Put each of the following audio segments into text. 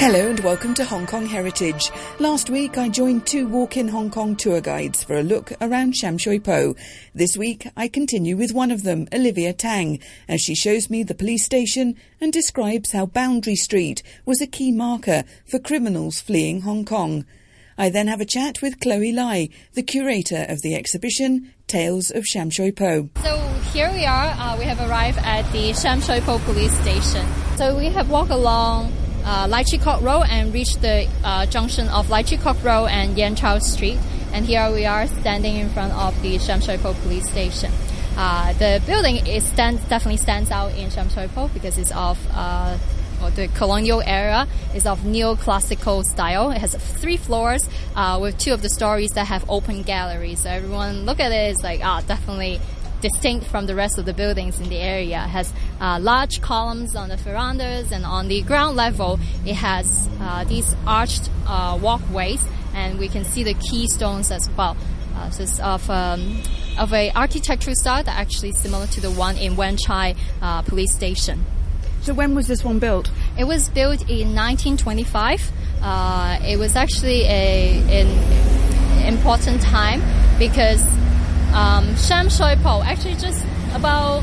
Hello and welcome to Hong Kong Heritage. Last week I joined two walk-in Hong Kong tour guides for a look around Sham Shui Po. This week I continue with one of them, Olivia Tang, as she shows me the police station and describes how Boundary Street was a key marker for criminals fleeing Hong Kong. I then have a chat with Chloe Lai, the curator of the exhibition Tales of Sham Shui Po. So here we are. Uh, we have arrived at the Sham Shui Po police station. So we have walked along uh, Lai Chi Kok Road and reached the uh, junction of Lai Chi Kok Road and Yen Chow Street. And here we are standing in front of the Sham Shui Po police station. Uh, the building is definitely stands out in Sham Shui Po because it's of uh, or the colonial era is of neoclassical style. It has three floors uh, with two of the stories that have open galleries. So everyone look at it is like, ah, definitely distinct from the rest of the buildings in the area. It has uh, large columns on the verandas and on the ground level it has uh, these arched uh, walkways and we can see the keystones as well. Uh, so it's of um, of a architectural style that actually is similar to the one in Wan Chai uh, police station. So when was this one built? It was built in 1925. Uh, it was actually a an important time because um, Sham Shui Po, actually just about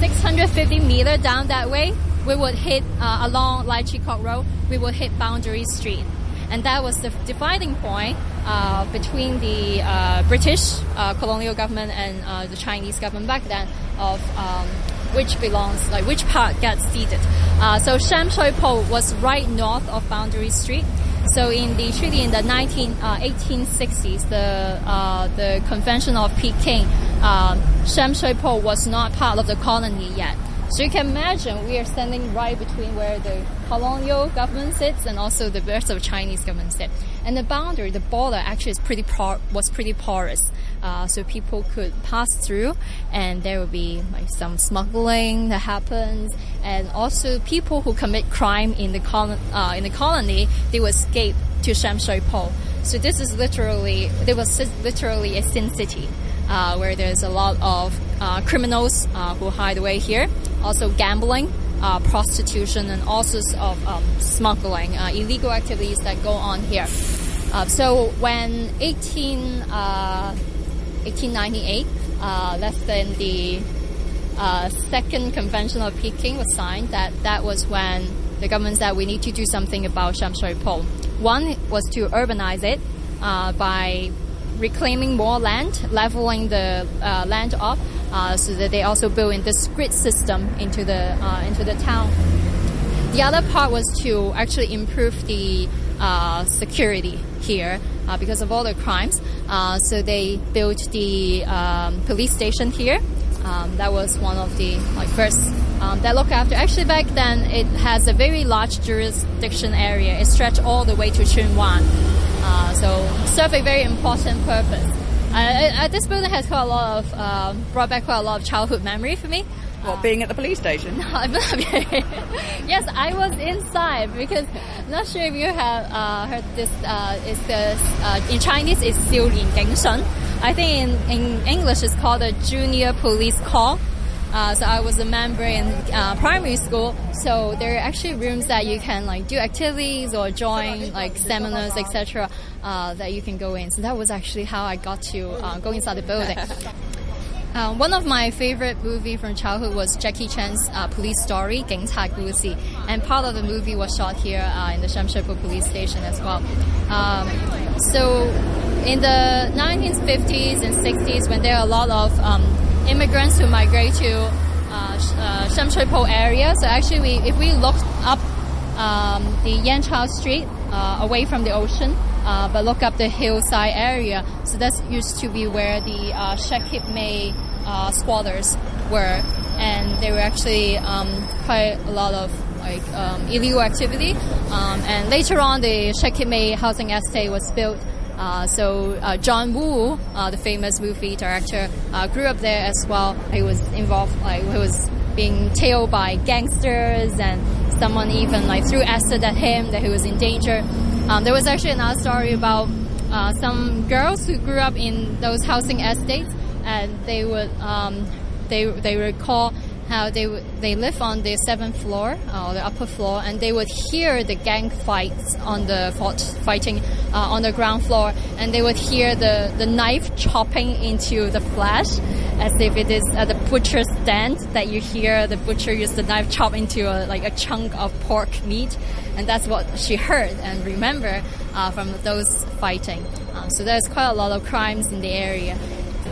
650 meter down that way, we would hit uh, along Lai Chi Kok Road, we would hit Boundary Street. And that was the dividing point uh, between the uh, British uh, colonial government and uh, the Chinese government back then of um, which belongs, like which part gets ceded. Uh, so Sham Shui Po was right north of Boundary Street so in the treaty in the 19, uh, 1860s, the uh, the Convention of Peking, uh, Sham Shui Po was not part of the colony yet. So you can imagine we are standing right between where the colonial government sits and also the rest of Chinese government sit. And the boundary, the border actually is pretty por- was pretty porous. Uh, so people could pass through and there would be like some smuggling that happens and also people who commit crime in the, colon- uh, in the colony, they would escape to Sham Shui Po. So this is literally, there was literally a sin city. Uh, where there's a lot of uh, criminals uh, who hide away here also gambling, uh, prostitution, and all sorts of um, smuggling, uh, illegal activities that go on here. Uh, so when 18, 1898, uh, uh, less than the uh, second convention of Peking was signed, that that was when the government said we need to do something about Sham Shui Po. One was to urbanize it by reclaiming more land, leveling the uh, land up, uh, so that they also build in this grid system into the uh, into the town. The other part was to actually improve the uh, security here uh, because of all the crimes. Uh, so they built the um, police station here. Um, that was one of the like first um, that look after. Actually, back then it has a very large jurisdiction area. It stretched all the way to Tsuen Wan Uh, so serve a very important purpose. Uh, uh, this building has quite a lot of uh, brought back quite a lot of childhood memory for me. What, being at the police station? yes, I was inside because I'm not sure if you have uh, heard this. Uh, it's the uh, in Chinese it's 少年警署. I think in, in English it's called a junior police corps. Uh, so I was a member in uh, primary school. So there are actually rooms that you can like do activities or join like seminars, etc. Uh, that you can go in. So that was actually how I got to uh, go inside the building. Uh, one of my favorite movie from childhood was Jackie Chan's uh, police story, 警察故事, and part of the movie was shot here uh, in the Sham Shui Po police station as well. Um, so in the 1950s and 60s, when there are a lot of um, immigrants who migrate to uh, uh, Po area. So actually, we, if we look up um, the Yen Chow Street uh, away from the ocean, uh, but look up the hillside area, so that used to be where the uh, Shek Kip Mei uh, squatters were, and there were actually um, quite a lot of like um, illegal activity. Um, and later on, the Shek Kip Mei housing estate was built so uh, John Woo, uh, the famous movie director, uh, grew up there as well. He was involved, like he was being tailed by gangsters, and someone even like threw acid at him that he was in danger. Um, there was actually another story about uh, some girls who grew up in those housing estates, and they would um, they they recall how they they live on the seventh floor uh, or the upper floor, and they would hear the gang fights on the fighting uh, on the ground floor, and they would hear the the knife chopping into the flesh, as if it is at the butcher's stand that you hear the butcher use the knife chop into a, like a chunk of pork meat, and that's what she heard and remember uh, from those fighting. Um, so there's quite a lot of crimes in the area.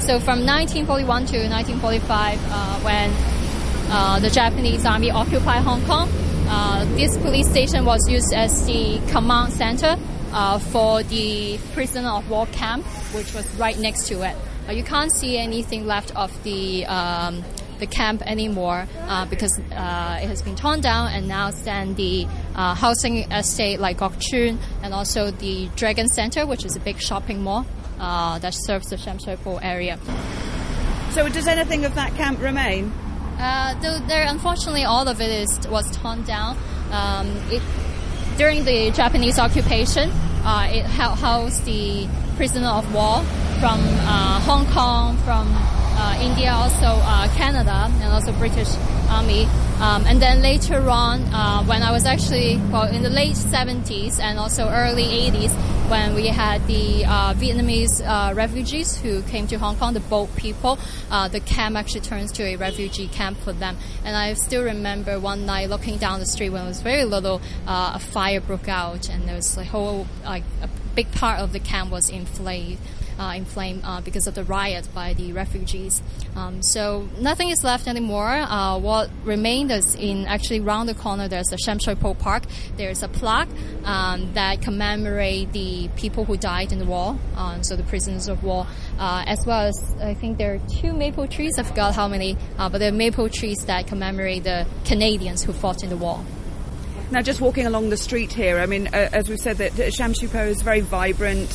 So from 1941 to 1945, uh, when uh, the Japanese army occupied Hong Kong, uh, this police station was used as the command center uh, for the prisoner of war camp, which was right next to it. you can't see anything left of the um, the camp anymore uh, because uh, it has been torn down and now stand the housing estate like Kwok Choon and also the Dragon Center, which is a big shopping mall that serves the Sham Shui Po area. So, does anything of that camp remain? Uh, there, unfortunately, all of it is was torn down. Um, it, during the Japanese occupation, uh, it housed the prisoner of war from Hong Kong, from uh, India, also uh, Canada, and also British Army. Um, and then later on, uh, when I was actually well in the late 70s and also early 80s, when we had the uh, Vietnamese uh, refugees who came to Hong Kong, the boat people, uh, the camp actually turns to a refugee camp for them. And I still remember one night looking down the street when I was very little, a fire broke out, and there was a whole like a big part of the camp was in flames uh, inflamed uh, because of the riot by the refugees. Um, so nothing is left anymore. Uh, what remained is in actually round the corner. There's a Sham Shui Po Park. There's a plaque um, that commemorate the people who died in the war, um, so the prisoners of war, as well as I think there are two maple trees. I forgot how many, but there are maple trees that commemorate the Canadians who fought in the war. Now, just walking along the street here, I mean, uh, as we've said, that Sham Po is very vibrant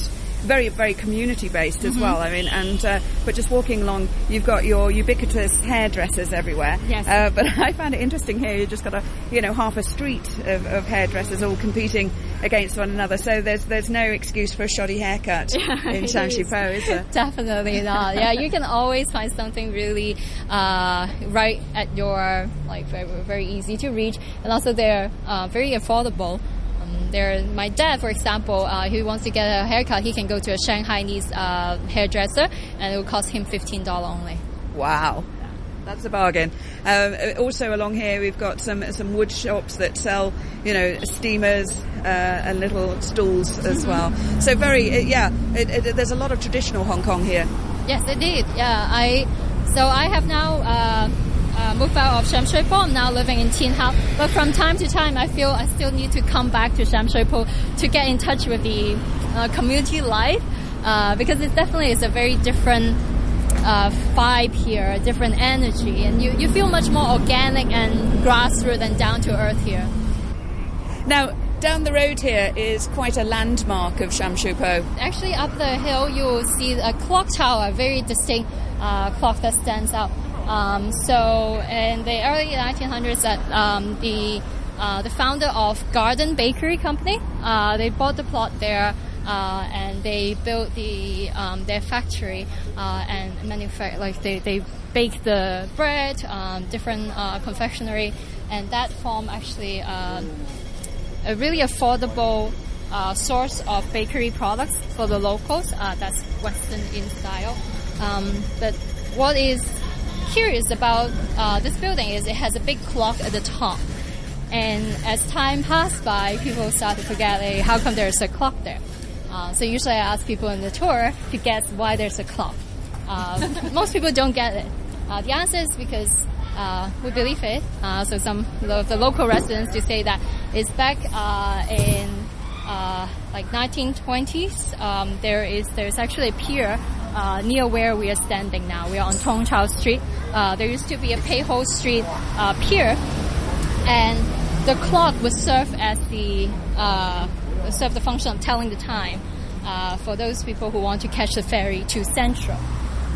very very community based as mm-hmm. well. I mean, and uh, but just walking along, you've got your ubiquitous hairdressers everywhere. Yes. Uh, but I found it interesting here. You've just got a you know half a street of, of, hairdressers all competing against one another. So there's there's no excuse for a shoddy haircut yeah, in Sham Shui Po, is there? Definitely not. Yeah, you can always find something really uh, right at your like very, very easy to reach, and also they're uh, very affordable. There, my dad, for example, uh, he wants to get a haircut. He can go to a Shanghainese uh, hairdresser, and it will cost him fifteen dollar only. Wow. That's a bargain. Um, also along here we've got some some wood shops that sell, you know, steamers uh, and little stools as well. So very, uh, yeah, it, it, there's a lot of traditional Hong Kong here. Yes, indeed. Yeah, I. So I have now uh, moved out of Sham Shui Po. I'm now living in Tin Hau. But from time to time, I feel I still need to come back to Sham Shui Po to get in touch with the uh, community life uh, because it definitely is a very different uh, vibe here, a different energy, and you, you feel much more organic and grassroots and down to earth here. Now, down the road here is quite a landmark of Sham Shui Po. Actually, up the hill, you will see a clock tower, a very distinct uh, clock that stands out. Um, so in the early 1900s, that um, the uh, the founder of Garden Bakery Company, uh, they bought the plot there. Uh, and they built the um, their factory uh, and manufacture like they, they bake the bread, um, different uh, confectionery, and that formed actually uh, a really affordable source of bakery products for the locals. that's Western in style. Um, but what is curious about uh, this building is it has a big clock at the top. And as time passed by, people start to forget, hey, how come there's a clock there? Uh, so usually I ask people in the tour to guess why there's a clock. Uh, most people don't get it. Uh, the answer is because uh, we believe it. Uh, so some of the local residents to say that it's back in like 1920s. Um, there is there's actually a pier uh, near where we are standing now. We are on Tung Chau Street. Uh, there used to be a Pei Ho Street uh, pier, and the clock would serve as the uh, serve the function of telling the time uh, for those people who want to catch the ferry to Central.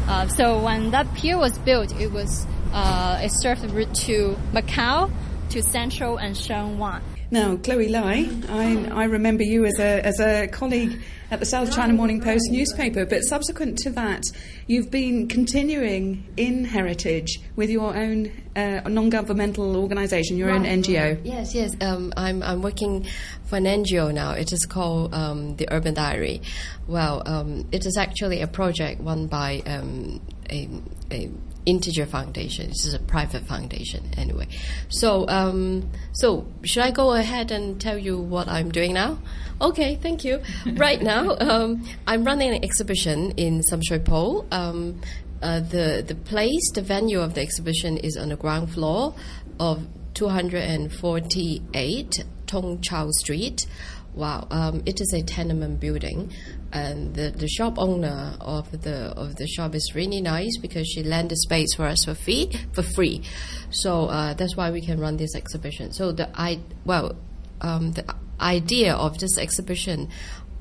Uh, so when that pier was built, it was it served the route to Macau, to Central and Sheung Wan. Now, Chloe Lai, I, I remember you as a, as a colleague at the South China Morning Post newspaper, but subsequent to that, you've been continuing in heritage with your own uh, non governmental organisation, your right, own NGO. Yes, yes. Um, I'm, I'm working for an NGO now. It is called um, the Urban Diary. Well, um, it is actually a project run by um, a, a Integer Foundation. This is a private foundation, anyway. So, um, so should I go ahead and tell you what I'm doing now? Okay, thank you. right now, um, I'm running an exhibition in Sham Shui Po. Um, uh, the the place, the venue of the exhibition is on the ground floor of 248 Tung Chau Street. Wow, um, it is a tenement building, and the, the shop owner of the of the shop is really nice because she lent the space for us for free for free, so uh, that's why we can run this exhibition. So the I well, um, the idea of this exhibition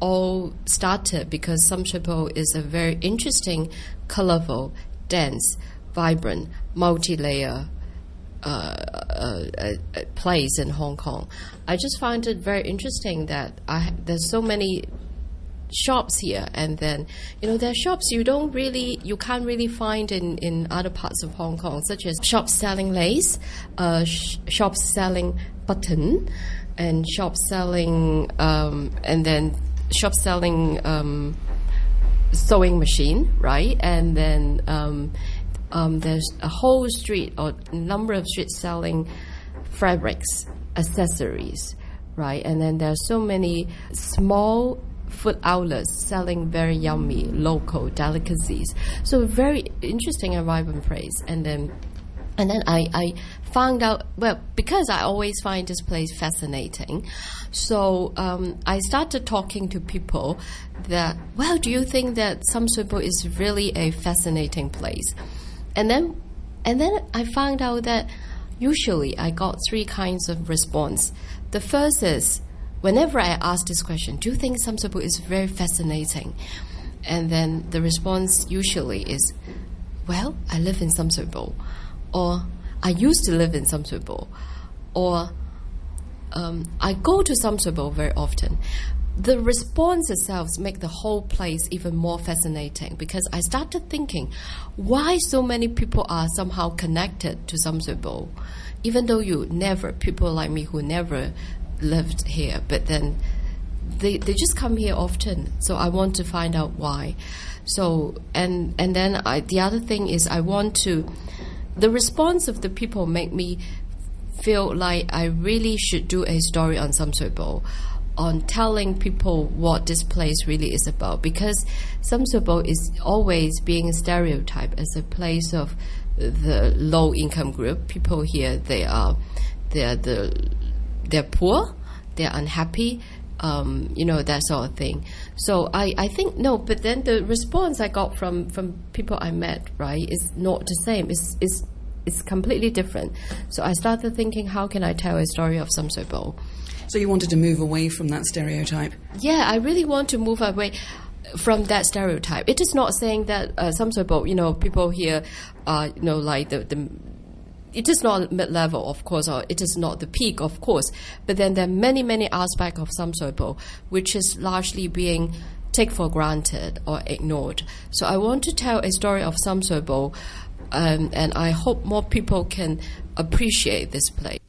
all started because Sham Shui Po is a very interesting, colorful, dense, vibrant, multi-layer uh, uh, place in Hong Kong. I just find it very interesting that I, there's so many shops here and then you know there are shops you don't really you can't really find in in other parts of Hong Kong such as shops selling lace uh, sh- shops selling button and shops selling um, and then shops selling um, sewing machine right and then um, um, there's a whole street or number of streets selling fabrics, accessories, right? And then there are so many small food outlets selling very yummy local delicacies. So very interesting and vibrant place. And then and then I, I found out well because I always find this place fascinating. So um, I started talking to people that well, do you think that Sham Shui is really a fascinating place? And then, and then I found out that usually I got three kinds of response. The first is whenever I ask this question, do you think Sham Shui is very fascinating? And then the response usually is, well, I live in Sham Shui or I used to live in Sham Shui or um, I go to Sham Shui very often the response itself make the whole place even more fascinating because I started thinking why so many people are somehow connected to Sham Shui even though you never people like me who never lived here, but then they they just come here often. So I want to find out why. So and and then I, the other thing is I want to the response of the people make me feel like I really should do a story on Po on telling people what this place really is about because Sham Shui is always being stereotyped as a place of the low income group. People here they are they are the they're poor, they're unhappy, um, you know that sort of thing. So I, I think no, but then the response I got from from people I met right is not the same. It's it's it's completely different. So I started thinking, how can I tell a story of Shui Po? So you wanted to move away from that stereotype? Yeah, I really want to move away from that stereotype. It is not saying that uh, some sort of, you know, people here are, you know, like the, the it is not mid level, of course, or it is not the peak, of course. But then there are many, many aspects of Sham which is largely being taken for granted or ignored. So I want to tell a story of Sham um, and I hope more people can appreciate this place.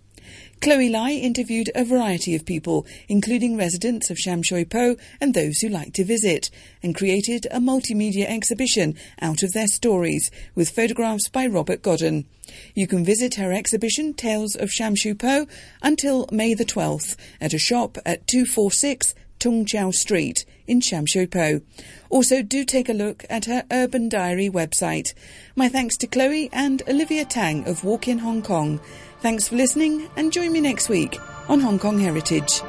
Chloe Lai interviewed a variety of people, including residents of Sham Shui Po and those who like to visit, and created a multimedia exhibition out of their stories with photographs by Robert Godden. You can visit her exhibition, Tales of Sham Shui Po, until May the 12th at a shop at 246 Tung Chau Street in Sham Shui Po. Also, do take a look at her Urban Diary website. My thanks to Chloe and Olivia Tang of Walk in Hong Kong. Thanks for listening and join me next week on Hong Kong Heritage.